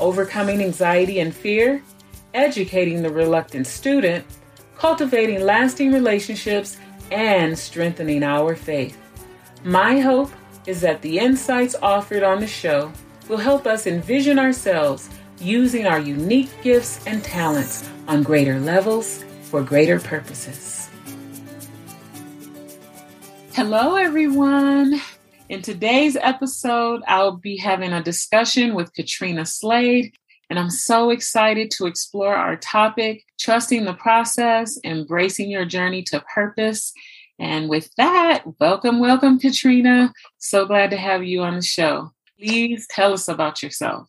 overcoming anxiety and fear, educating the reluctant student, cultivating lasting relationships, and strengthening our faith. My hope is that the insights offered on the show will help us envision ourselves using our unique gifts and talents on greater levels for greater purposes. Hello, everyone. In today's episode, I'll be having a discussion with Catrina Slade, and I'm so excited to explore our topic trusting the process, embracing your journey to purpose. And with that, welcome, welcome, Catrina. So glad to have you on the show. Please tell us about yourself.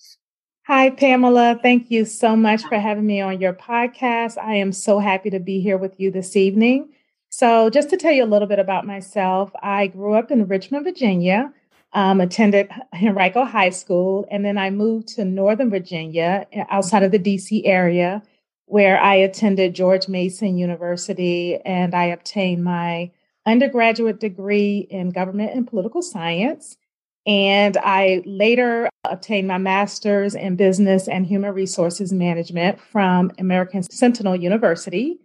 Hi, Pamela. Thank you so much for having me on your podcast. I am so happy to be here with you this evening. So, just to tell you a little bit about myself, I grew up in Richmond, Virginia, um, attended Henrico High School, and then I moved to Northern Virginia eh, outside of the DC area, where I attended George Mason University and I obtained my undergraduate degree in government and political science. And I later obtained my master's in business and human resources management from American Sentinel University.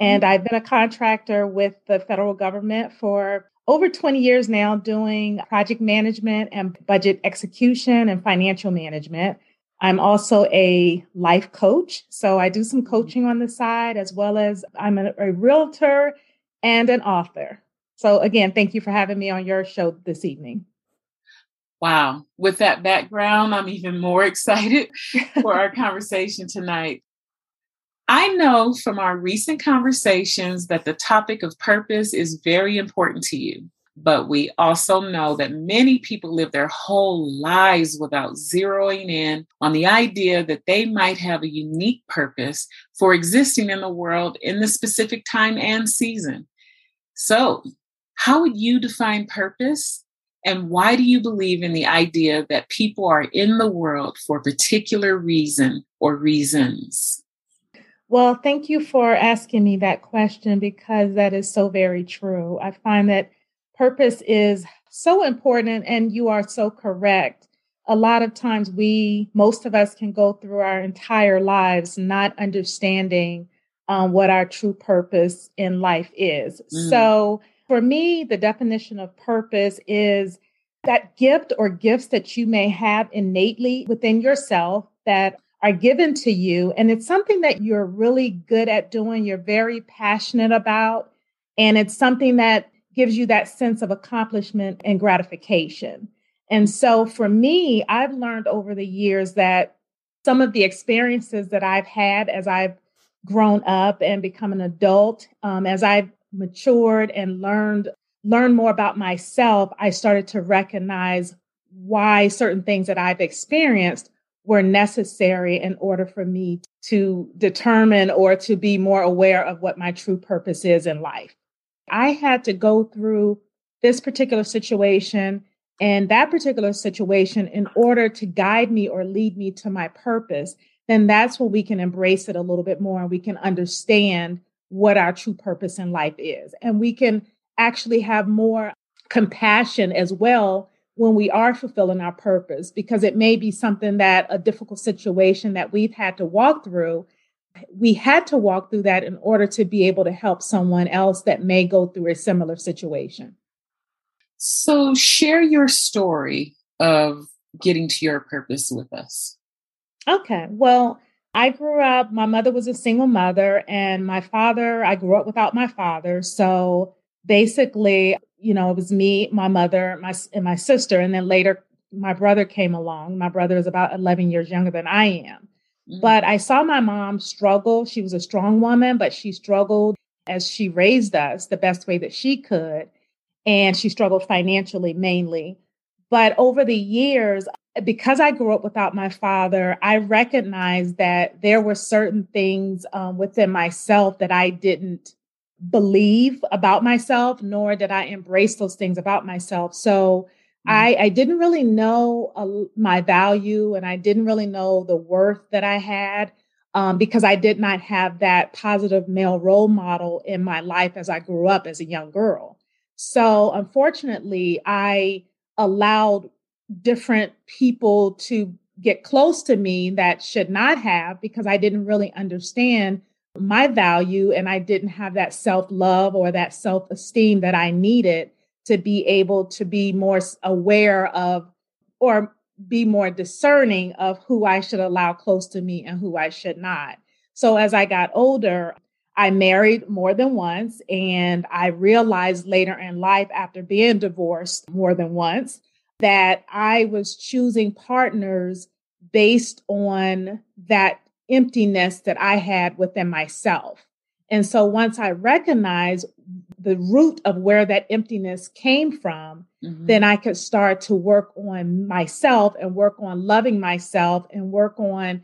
And I've been a contractor with the federal government for over 20 years now, doing project management and budget execution and financial management. I'm also a life coach. So I do some mm-hmm. coaching on the side, as well as I'm a, a realtor and an author. So, again, thank you for having me on your show this evening. Wow. With that background, I'm even more excited for our conversation tonight. I know from our recent conversations that the topic of purpose is very important to you, but we also know that many people live their whole lives without zeroing in on the idea that they might have a unique purpose for existing in the world in the specific time and season. So, how would you define purpose? And why do you believe in the idea that people are in the world for a particular reason or reasons? Well, thank you for asking me that question because that is so very true. I find that purpose is so important, and you are so correct. A lot of times, we, most of us, can go through our entire lives not understanding um, what our true purpose in life is. Mm. So, for me, the definition of purpose is that gift or gifts that you may have innately within yourself that are given to you. And it's something that you're really good at doing, you're very passionate about. And it's something that gives you that sense of accomplishment and gratification. And so for me, I've learned over the years that some of the experiences that I've had as I've grown up and become an adult, um, as I've matured and learned learned more about myself, I started to recognize why certain things that I've experienced were necessary in order for me to determine or to be more aware of what my true purpose is in life. I had to go through this particular situation and that particular situation in order to guide me or lead me to my purpose. Then that's when we can embrace it a little bit more and we can understand what our true purpose in life is. And we can actually have more compassion as well when we are fulfilling our purpose, because it may be something that a difficult situation that we've had to walk through. We had to walk through that in order to be able to help someone else that may go through a similar situation. So, share your story of getting to your purpose with us. Okay. Well, I grew up, my mother was a single mother, and my father, I grew up without my father. So basically, you know, it was me, my mother, my and my sister, and then later my brother came along. My brother is about 11 years younger than I am. Mm-hmm. But I saw my mom struggle. She was a strong woman, but she struggled as she raised us the best way that she could. And she struggled financially mainly. But over the years, because I grew up without my father, I recognized that there were certain things um, within myself that I didn't believe about myself, nor did I embrace those things about myself. So mm-hmm. I, I, didn't really know uh, my value and I didn't really know the worth that I had um, because I did not have that positive male role model in my life as I grew up as a young girl. So unfortunately, I allowed different people to get close to me that should not have because I didn't really understand my value and I didn't have that self love or that self esteem that I needed to be able to be more aware of or be more discerning of who I should allow close to me and who I should not. So as I got older, I married more than once, and I realized later in life, after being divorced more than once, that I was choosing partners based on that emptiness that I had within myself. And so once I recognized the root of where that emptiness came from, mm-hmm. then I could start to work on myself and work on loving myself and work on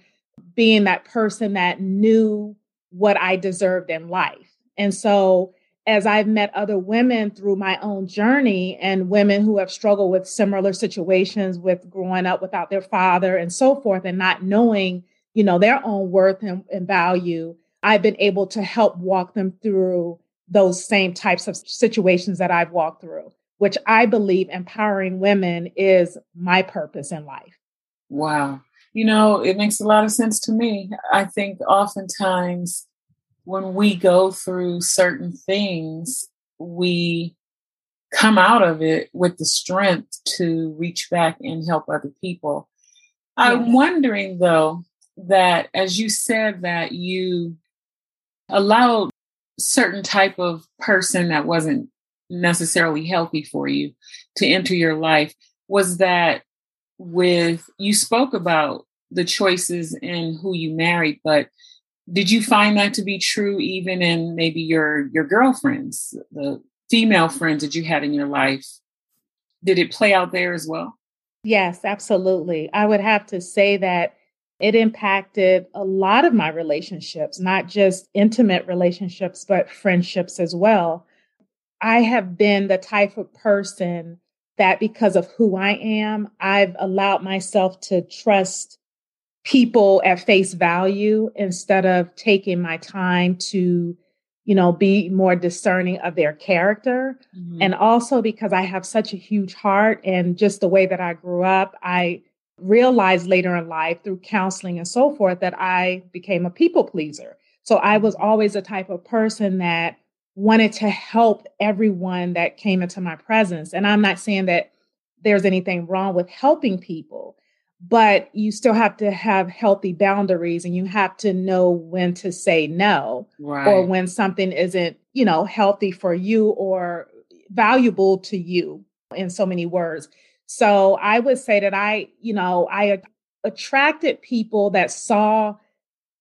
being that person that knew what I deserved in life. And so as I've met other women through my own journey and women who have struggled with similar situations with growing up without their father and so forth and not knowing you know, their own worth and, and value, I've been able to help walk them through those same types of situations that I've walked through, which I believe empowering women is my purpose in life. Wow. You know, it makes a lot of sense to me. I think oftentimes when we go through certain things, we come out of it with the strength to reach back and help other people. I'm wondering though, that as you said that you allowed certain type of person that wasn't necessarily healthy for you to enter your life was that with you spoke about the choices in who you married but did you find that to be true even in maybe your your girlfriends the female friends that you had in your life? Did it play out there as well? Yes absolutely. I would have to say that it impacted a lot of my relationships, not just intimate relationships, but friendships as well. I have been the type of person that because of who I am, I've allowed myself to trust people at face value instead of taking my time to, you know, be more discerning of their character. Mm-hmm. And also because I have such a huge heart and just the way that I grew up, I realized later in life through counseling and so forth that I became a people pleaser. So I was always the type of person that wanted to help everyone that came into my presence. And I'm not saying that there's anything wrong with helping people, but you still have to have healthy boundaries and you have to know when to say no right. or when something isn't, you know, healthy for you or valuable to you in so many words. So I would say that I, you know, I attracted people that saw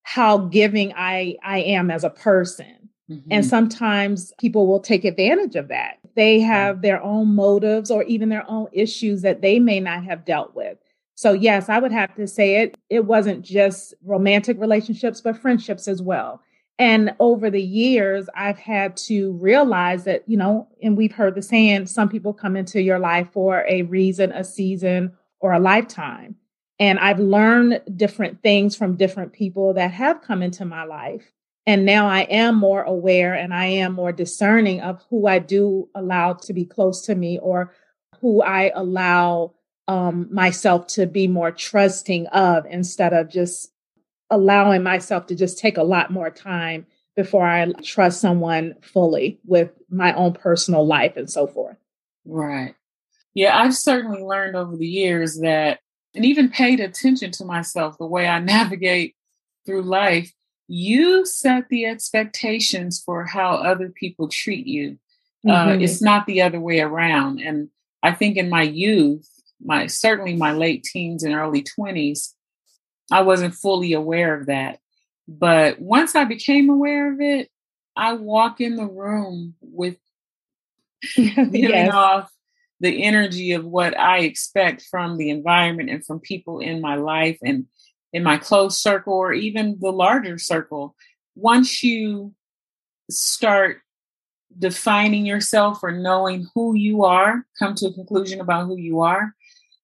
how giving I I am as a person. Mm-hmm. And sometimes people will take advantage of that. They have their own motives or even their own issues that they may not have dealt with. So yes, I would have to say it it wasn't just romantic relationships but friendships as well. And over the years, I've had to realize that, you know, and we've heard the saying, some people come into your life for a reason, a season, or a lifetime. And I've learned different things from different people that have come into my life. And now I am more aware and I am more discerning of who I do allow to be close to me or who I allow um, myself to be more trusting of instead of just allowing myself to just take a lot more time before I trust someone fully with my own personal life and so forth. Right. Yeah, I've certainly learned over the years that, and even paid attention to myself, the way I navigate through life. You set the expectations for how other people treat you. Uh, mm-hmm. Uh, it's not the other way around. And I think in my youth, my certainly my late teens and early 20s, I wasn't fully aware of that. But once I became aware of it, I walk in the room with giving yes. off the energy of what I expect from the environment and from people in my life and in my close circle or even the larger circle. Once you start defining yourself or knowing who you are, come to a conclusion about who you are,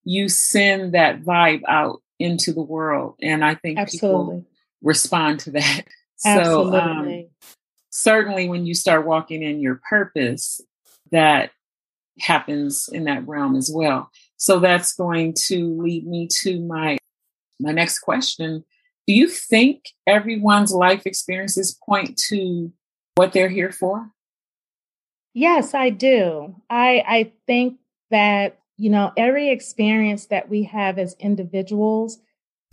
you send that vibe out into the world. And I think Absolutely. people respond to that. So um, certainly when you start walking in your purpose, that happens in that realm as well. So that's going to lead me to my my next question. Do you think everyone's life experiences point to what they're here for? Yes, I do. I I think that, you know, every experience that we have as individuals,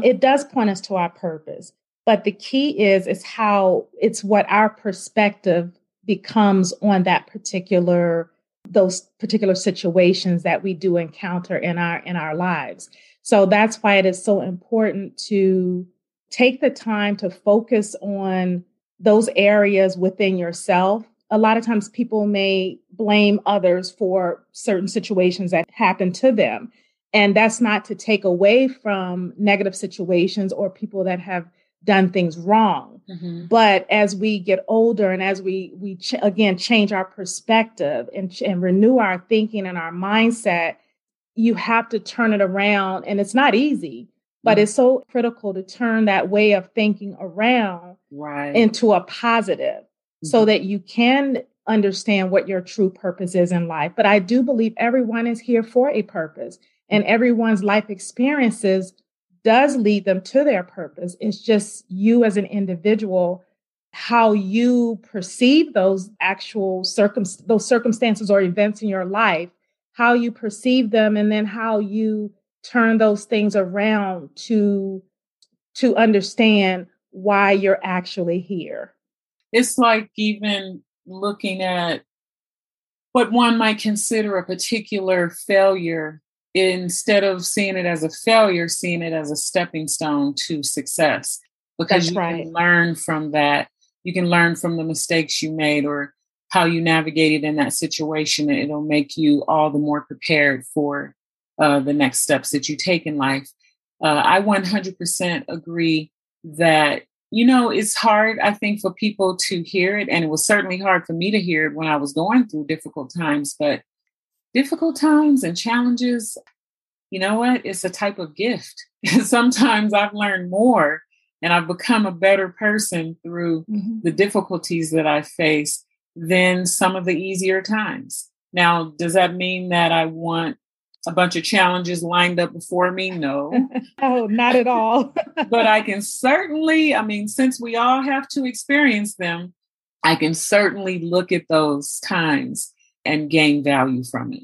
it does point us to our purpose. But the key is is how it's what our perspective becomes on that particular those particular situations that we do encounter in our in our lives. So that's why it is so important to take the time to focus on those areas within yourself. A lot of times people may blame others for certain situations that happen to them. And that's not to take away from negative situations or people that have done things wrong. Mm-hmm. But as we get older and as we we ch- again change our perspective and, ch- and renew our thinking and our mindset, you have to turn it around and it's not easy, but mm-hmm. it's so critical to turn that way of thinking around right. into a positive mm-hmm. so that you can understand what your true purpose is in life. But I do believe everyone is here for a purpose and everyone's life experiences does lead them to their purpose. It's just you as an individual, how you perceive those actual circum those circumstances or events in your life, how you perceive them, and then how you turn those things around to to understand why you're actually here. It's like even looking at what one might consider a particular failure instead of seeing it as a failure, seeing it as a stepping stone to success. Because That's you right. can learn from that. You can learn from the mistakes you made or how you navigated in that situation. And It'll make you all the more prepared for uh, the next steps that you take in life. Uh, I 100% agree that, you know, it's hard, I think, for people to hear it. And it was certainly hard for me to hear it when I was going through difficult times. But difficult times and challenges, you know what? It's a type of gift. Sometimes I've learned more and I've become a better person through mm-hmm. the difficulties that I face than some of the easier times. Now, does that mean that I want a bunch of challenges lined up before me? No. oh, not at all. but I can certainly, I mean, since we all have to experience them, I can certainly look at those times and gain value from it.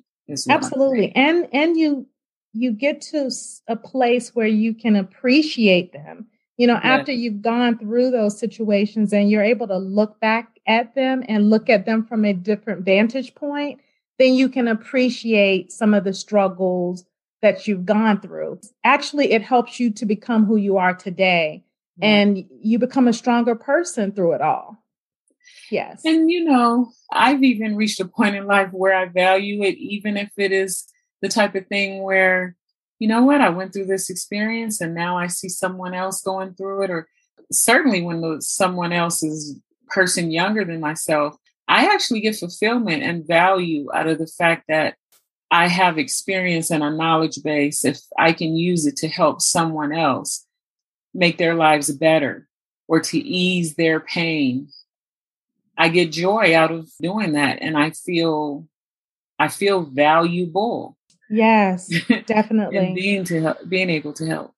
Absolutely. And and you you get to a place where you can appreciate them. You know, after you've gone through those situations and you're able to look back at them and look at them from a different vantage point, then you can appreciate some of the struggles that you've gone through. Actually, it helps you to become who you are today and you become a stronger person through it all. Yes. And you know, I've even reached a point in life where I value it, even if it is the type of thing where, you know what, I went through this experience and now I see someone else going through it, or certainly when the, someone else is person younger than myself, I actually get fulfillment and value out of the fact that I have experience and a knowledge base. If I can use it to help someone else make their lives better or to ease their pain I get joy out of doing that and I feel I feel valuable. Yes, definitely. being to help, being able to help.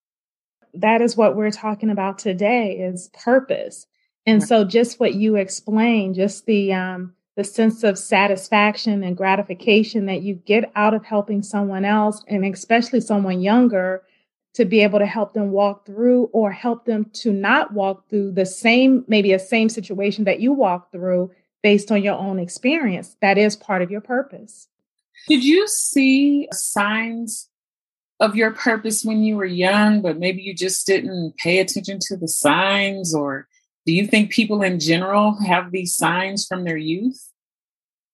That is what we're talking about today is purpose. And so just what you explained, just the um the sense of satisfaction and gratification that you get out of helping someone else and especially someone younger to be able to help them walk through or help them to not walk through the same, maybe a same situation that you walk through based on your own experience. That is part of your purpose. Did you see signs of your purpose when you were young, but maybe you just didn't pay attention to the signs? Or do you think people in general have these signs from their youth?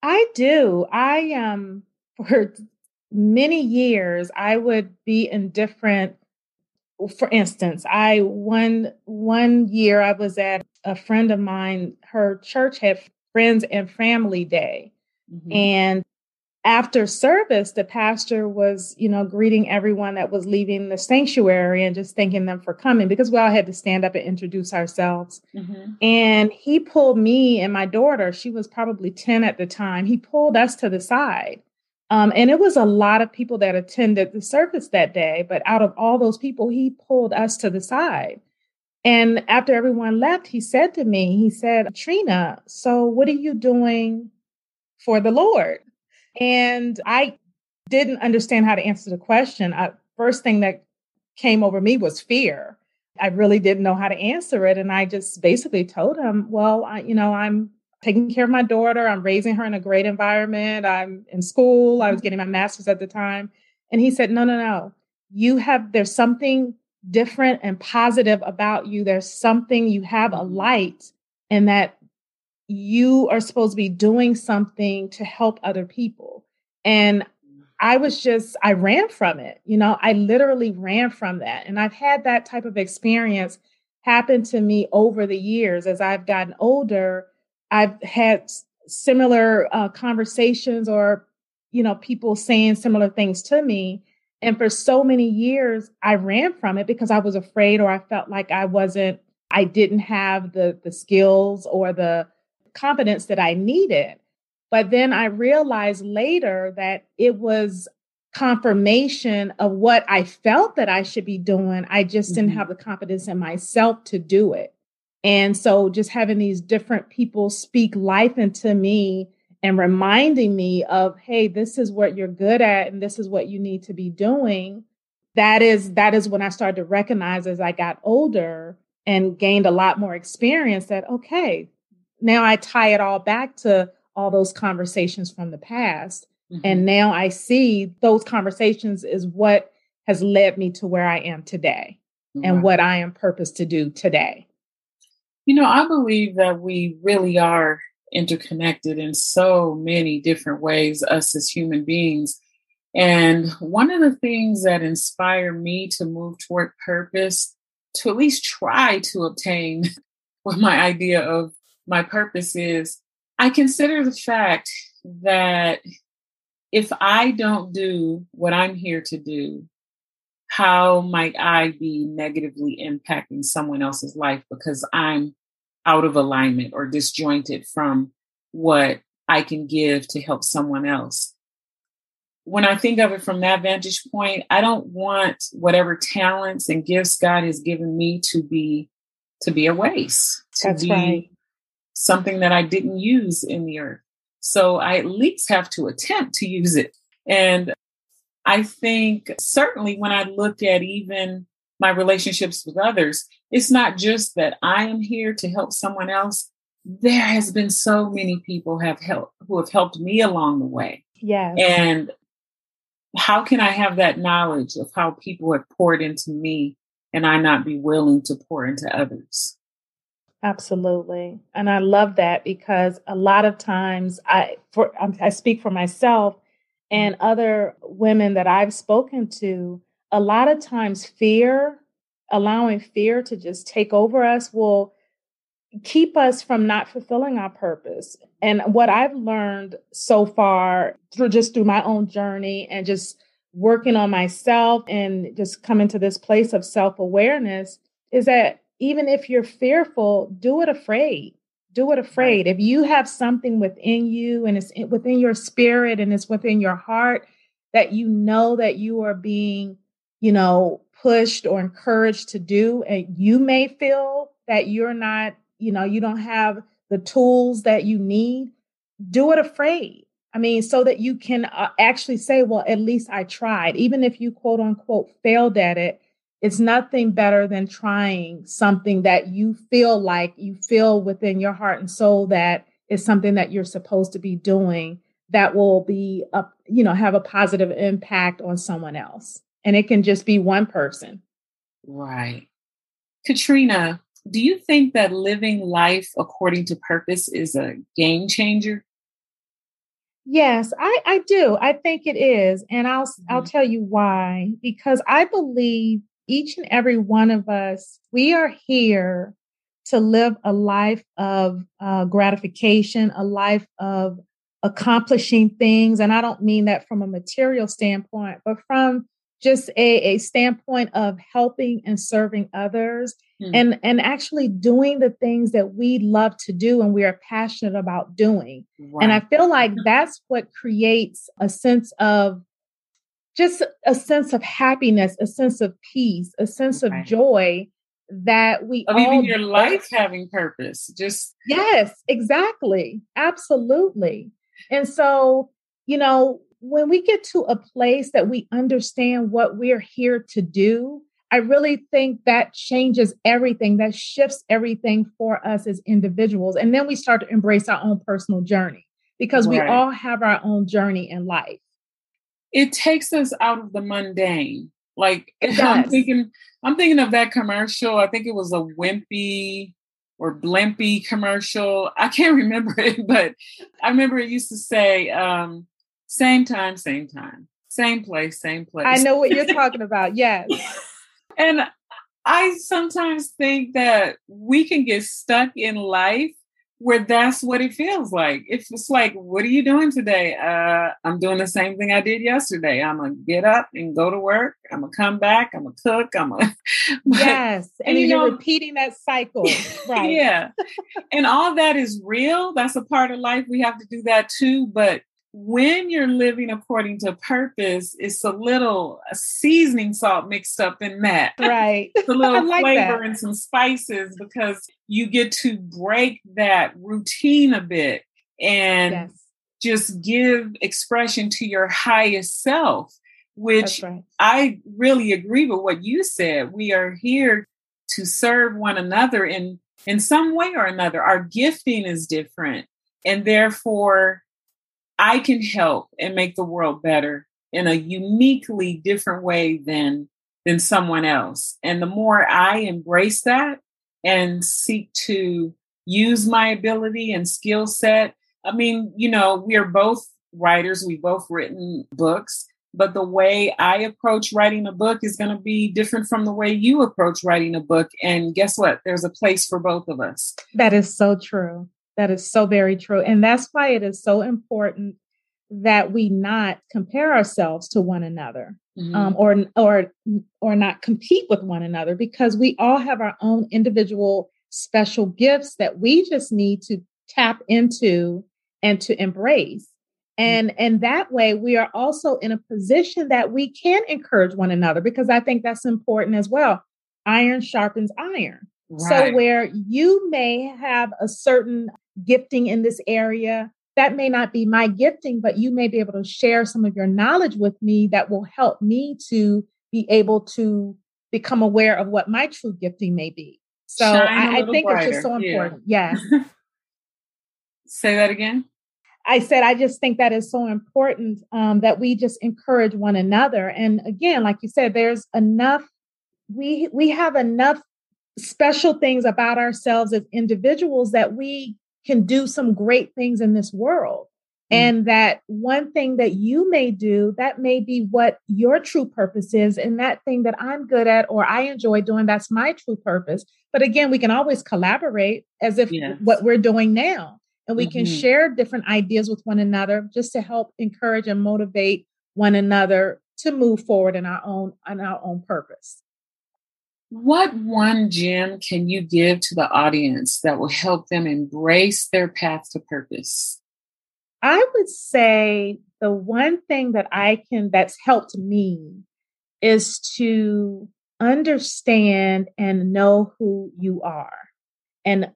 I do. I um for many years I would be in different for instance, I one one year I was at a friend of mine, her church had friends and family day. Mm-hmm. And after service, the pastor was, you know, greeting everyone that was leaving the sanctuary and just thanking them for coming because we all had to stand up and introduce ourselves. Mm-hmm. And he pulled me and my daughter, she was probably 10 at the time, he pulled us to the side. Um, and it was a lot of people that attended the service that day. But out of all those people, he pulled us to the side. And after everyone left, he said to me, he said, Trina, so what are you doing for the Lord? And I didn't understand how to answer the question. I, first thing that came over me was fear. I really didn't know how to answer it. And I just basically told him, well, I, you know, I'm taking care of my daughter. I'm raising her in a great environment. I'm in school. I was getting my master's at the time. And he said, no, no, no. You have, there's something different and positive about you. There's something, you have a light, and that you are supposed to be doing something to help other people. And I was just, I ran from it. You know, I literally ran from that. And I've had that type of experience happen to me over the years as I've gotten older. I've had similar uh, conversations or, you know, people saying similar things to me. And for so many years, I ran from it because I was afraid or I felt like I wasn't, I didn't have the the skills or the confidence that I needed. But then I realized later that it was confirmation of what I felt that I should be doing. I just mm-hmm. didn't have the confidence in myself to do it. And so just having these different people speak life into me and reminding me of, hey, this is what you're good at and this is what you need to be doing. That is that is when I started to recognize as I got older and gained a lot more experience that okay, now I tie it all back to all those conversations from the past. Mm-hmm. And now I see those conversations is what has led me to where I am today and what I am purposed to do today. You know, I believe that we really are interconnected in so many different ways, us as human beings. And one of the things that inspire me to move toward purpose, to at least try to obtain what my idea of my purpose is I consider the fact that if I don't do what I'm here to do, how might I be negatively impacting someone else's life because I'm out of alignment or disjointed from what I can give to help someone else? When I think of it from that vantage point, I don't want whatever talents and gifts God has given me to be to be a waste. To That's be right something that I didn't use in the earth. So I at least have to attempt to use it. And I think certainly when I look at even my relationships with others, it's not just that I am here to help someone else. There has been so many people have helped who have helped me along the way. Yeah. And how can I have that knowledge of how people have poured into me and I not be willing to pour into others? Absolutely. And I love that because a lot of times I for I speak for myself and mm-hmm. other women that I've spoken to, a lot of times fear, allowing fear to just take over us will keep us from not fulfilling our purpose. And what I've learned so far through just through my own journey and just working on myself and just coming to this place of self-awareness is that even if you're fearful, do it afraid. Do it afraid. If you have something within you and it's within your spirit and it's within your heart that you know that you are being, you know, pushed or encouraged to do, and you may feel that you're not, you know, you don't have the tools that you need, do it afraid. I mean, so that you can uh, actually say, well, at least I tried. Even if you quote unquote failed at it, it's nothing better than trying something that you feel like you feel within your heart and soul that is something that you're supposed to be doing that will be a you know have a positive impact on someone else and it can just be one person right catrina do you think that living life according to purpose is a game changer Yes, I, I do. I think it is. And I'll mm-hmm. I'll tell you why. Because I believe each and every one of us, we are here to live a life of uh, gratification, a life of accomplishing things. And I don't mean that from a material standpoint, but from just a, a standpoint of helping and serving others mm. and and actually doing the things that we love to do and we are passionate about doing right. and i feel like that's what creates a sense of just a sense of happiness a sense of peace a sense of joy that we of even your life having purpose just yes exactly absolutely and so you know when we get to a place that we understand what we're here to do, I really think that changes everything, that shifts everything for us as individuals. And then we start to embrace our own personal journey because right. we all have our own journey in life. It takes us out of the mundane. Like I'm thinking, I'm thinking of that commercial. I think it was a Wimpy or Blimpie commercial. I can't remember it, but I remember it used to say, um, same time, same time, same place, same place. I know what you're talking about. Yes. and I sometimes think that we can get stuck in life where that's what it feels like. It's just like, what are you doing today? Uh, I'm doing the same thing I did yesterday. I'm gonna get up and go to work. I'm gonna come back. I'm gonna cook. I'm gonna yes, and, and you are repeating that cycle, right? yeah, and all that is real. That's a part of life. We have to do that too. But when you're living according to purpose, it's a little a seasoning salt mixed up in that. Right. it's a little like flavor that. and some spices because you get to break that routine a bit and yes. just give expression to your highest self, which right. I really agree with what you said. We are here to serve one another in in some way or another. Our gifting is different. And therefore, I can help and make the world better in a uniquely different way than than someone else. And the more I embrace that and seek to use my ability and skill set, I mean, you know, we are both writers, we've both written books, but the way I approach writing a book is going to be different from the way you approach writing a book. And guess what? There's a place for both of us. That is so true. That is so very true. And that's why it is so important that we not compare ourselves to one another mm-hmm. um, or or or not compete with one another because we all have our own individual special gifts that we just need to tap into and to embrace mm-hmm. and mm-hmm. and that way we are also in a position that we can encourage one another because i think that's important as well iron sharpens iron right. so where you may have a certain gifting in this area. That may not be my gifting, but you may be able to share some of your knowledge with me that will help me to be able to become aware of what my true gifting may be. So I, I, think brighter. it's just so important. Yeah. Yes. Say that again. I said, I just think that is so important um, that we just encourage one another. And again, like you said, there's enough, we we have enough special things about ourselves as individuals that we can do some great things in this world. Mm. And that one thing that you may do, that may be what your true purpose is. And that thing that I'm good at or I enjoy doing, that's my true purpose. But again, we can always collaborate as if yes. what we're doing now. And we mm-hmm. can share different ideas with one another just to help encourage and motivate one another to move forward in our own in our own purpose. What one gem can you give to the audience that will help them embrace their path to purpose? I would say the one thing that I can that's helped me is to understand and know who you are and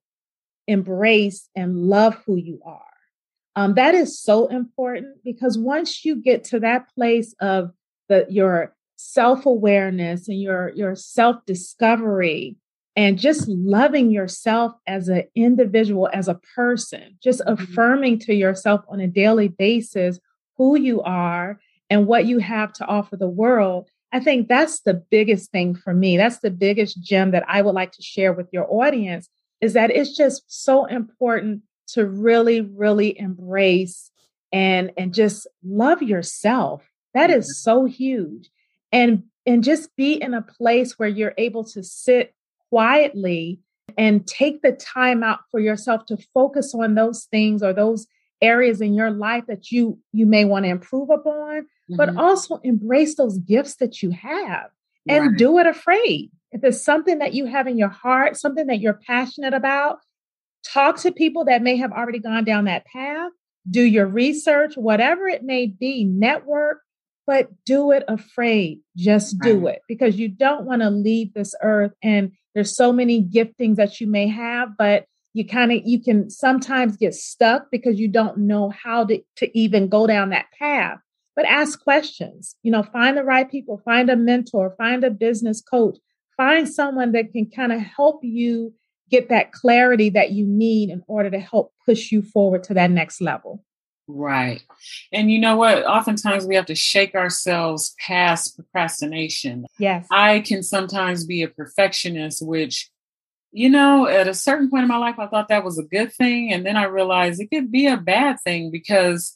embrace and love who you are. Um, that is so important because once you get to that place of the your self-awareness and your your self-discovery and just loving yourself as an individual as a person just mm-hmm. affirming to yourself on a daily basis who you are and what you have to offer the world i think that's the biggest thing for me that's the biggest gem that i would like to share with your audience is that it's just so important to really really embrace and and just love yourself. That is so huge. And and just be in a place where you're able to sit quietly and take the time out for yourself to focus on those things or those areas in your life that you you may want to improve upon mm-hmm. but also embrace those gifts that you have and right. do it afraid if it's something that you have in your heart something that you're passionate about talk to people that may have already gone down that path do your research whatever it may be network but do it afraid. Just do right. it because you don't want to leave this earth and there's so many giftings that you may have but you kind of you can sometimes get stuck because you don't know how to, to even go down that path. But ask questions you know find the right people find a mentor find a business coach find someone that can kind of help you get that clarity that you need in order to help push you forward to that next level right and you know what oftentimes we have to shake ourselves past procrastination yes i can sometimes be a perfectionist which you know, at a certain point in my life, I thought that was a good thing. And then I realized it could be a bad thing because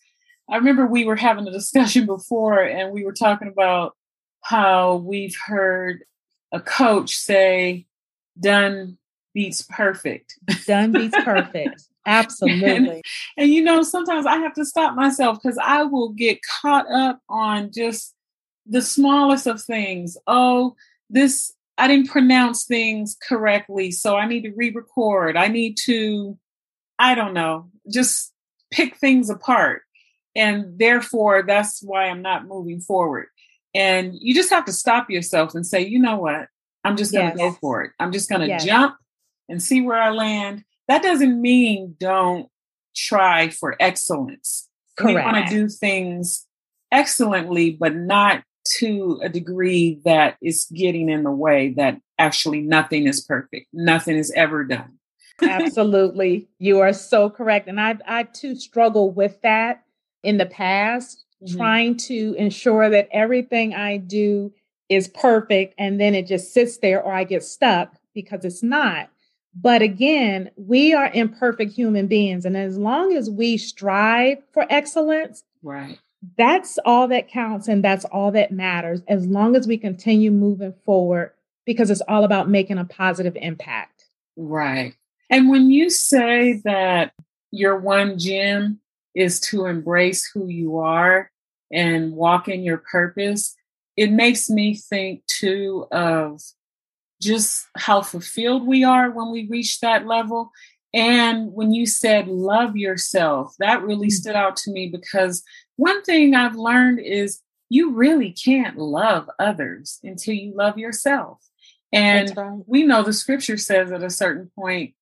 I remember we were having a discussion before and we were talking about how we've heard a coach say, done beats perfect. Done beats perfect. Absolutely. and, and, you know, sometimes I have to stop myself because I will get caught up on just the smallest of things. Oh, this I didn't pronounce things correctly, so I need to re-record. I need to, I don't know, just pick things apart. And therefore, that's why I'm not moving forward. And you just have to stop yourself and say, you know what? I'm just going to yes. go for it. I'm just going to yes. jump and see where I land. That doesn't mean don't try for excellence. Correct. We want to do things excellently, but not to a degree that is getting in the way that actually nothing is perfect. Nothing is ever done. Absolutely. You are so correct. And I I too struggle with that in the past, mm-hmm. trying to ensure that everything I do is perfect and then it just sits there or I get stuck because it's not. But again, we are imperfect human beings. And as long as we strive for excellence, right that's all that counts and that's all that matters as long as we continue moving forward because it's all about making a positive impact. Right. And when you say that your one gem is to embrace who you are and walk in your purpose, it makes me think too of just how fulfilled we are when we reach that level. And when you said love yourself, that really mm. stood out to me because one thing I've learned is you really can't love others until you love yourself. And right. we know the scripture says at a certain point,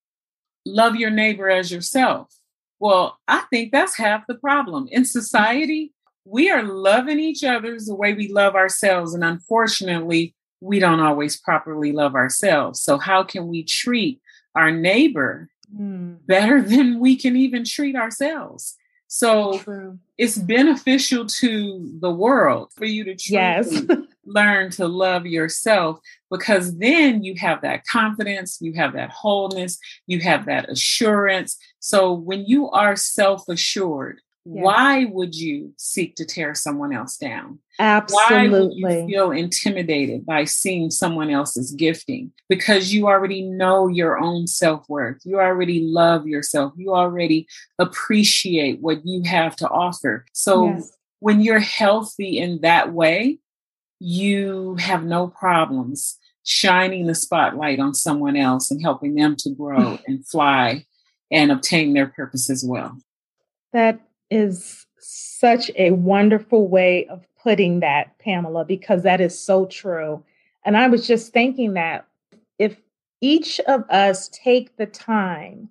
love your neighbor as yourself. Well, I think that's half the problem. In society, we are loving each other the way we love ourselves. And unfortunately, we don't always properly love ourselves. So, how can we treat our neighbor mm. better than we can even treat ourselves? So True. it's beneficial to the world for you to yes. learn to love yourself because then you have that confidence, you have that wholeness, you have that assurance. So when you are self assured, yeah. why would you seek to tear someone else down? Absolutely. Why would you feel intimidated by seeing someone else's gifting? Because you already know your own self worth. You already love yourself. You already appreciate what you have to offer. So yes. when you're healthy in that way, you have no problems shining the spotlight on someone else and helping them to grow and fly and obtain their purpose as well. That is such a wonderful way of putting that, Pamela, because that is so true. And I was just thinking that if each of us take the time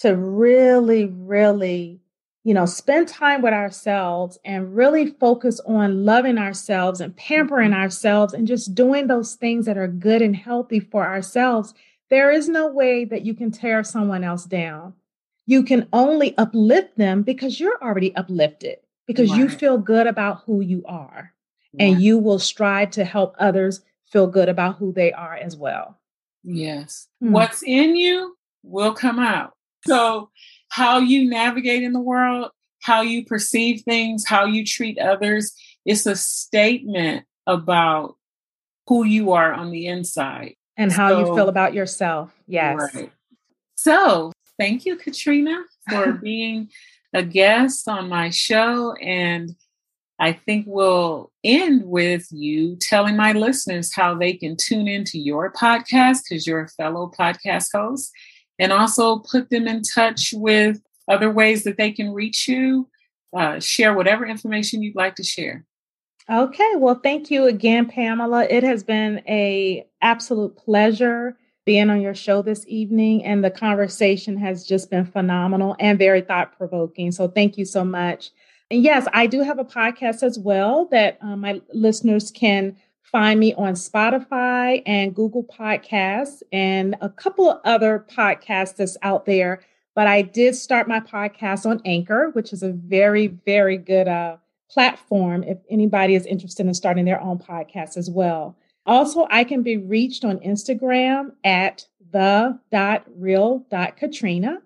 to really, really, you know, spend time with ourselves and really focus on loving ourselves and pampering mm-hmm. ourselves and just doing those things that are good and healthy for ourselves, there is no way that you can tear someone else down you can only uplift them because you're already uplifted, because right. you feel good about who you are. And you will strive to help others feel good about who they are as well. Yes. Hmm. What's in you will come out. So, how you navigate in the world, how you perceive things, how you treat others. It's a statement about who you are on the inside and how so, you feel about yourself. Yes. Right. So, thank you, Catrina, for being a guest on my show. And I think we'll end with you telling my listeners how they can tune into your podcast because you're a fellow podcast host, and also put them in touch with other ways that they can reach you. Uh, share whatever information you'd like to share. Okay, well, thank you again, Pamela. It has been a absolute pleasure being on your show this evening, and the conversation has just been phenomenal and very thought provoking. So, thank you so much. And yes, I do have a podcast as well that um, my listeners can find me on Spotify and Google Podcasts and a couple of other podcasts that's out there. But I did start my podcast on Anchor, which is a very, very good uh, platform if anybody is interested in starting their own podcast as well. Also, I can be reached on Instagram at the.real.catrina.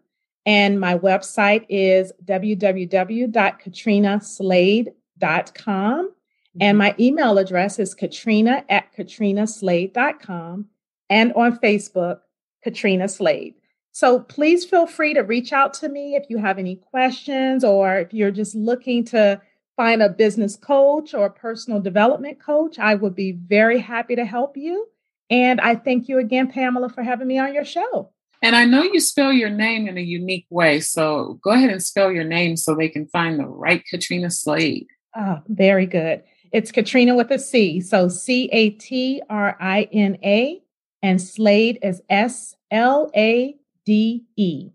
And my website is www.catrinaslade.com. And mm-hmm. my email address is catrina at catrinaslade.com. And on Facebook, Catrina Slade. So please feel free to reach out to me if you have any questions or if you're just looking to find a business coach or a personal development coach, I would be very happy to help you. And I thank you again, Pamela, for having me on your show. And I know you spell your name in a unique way. So go ahead and spell your name so they can find the right Catrina Slade. Oh, very good. It's Catrina with a C. So C A T R I N A and Slade is S L A D E.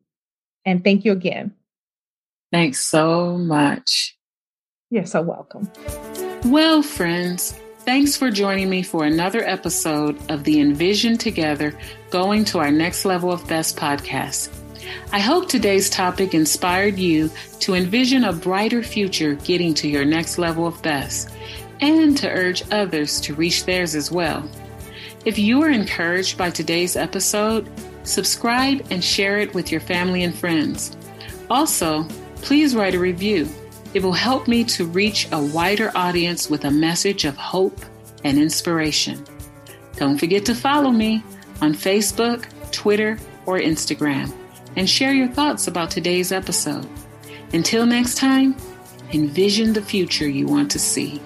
And thank you again. Thanks so much. You're so welcome. Well, friends, thanks for joining me for another episode of the Envision Together Going to Our Next Level of Best podcast. I hope today's topic inspired you to envision a brighter future getting to your next level of best and to urge others to reach theirs as well. If you are encouraged by today's episode, subscribe and share it with your family and friends. Also, please write a review. It will help me to reach a wider audience with a message of hope and inspiration. Don't forget to follow me on Facebook, Twitter, or Instagram and share your thoughts about today's episode. Until next time, envision the future you want to see.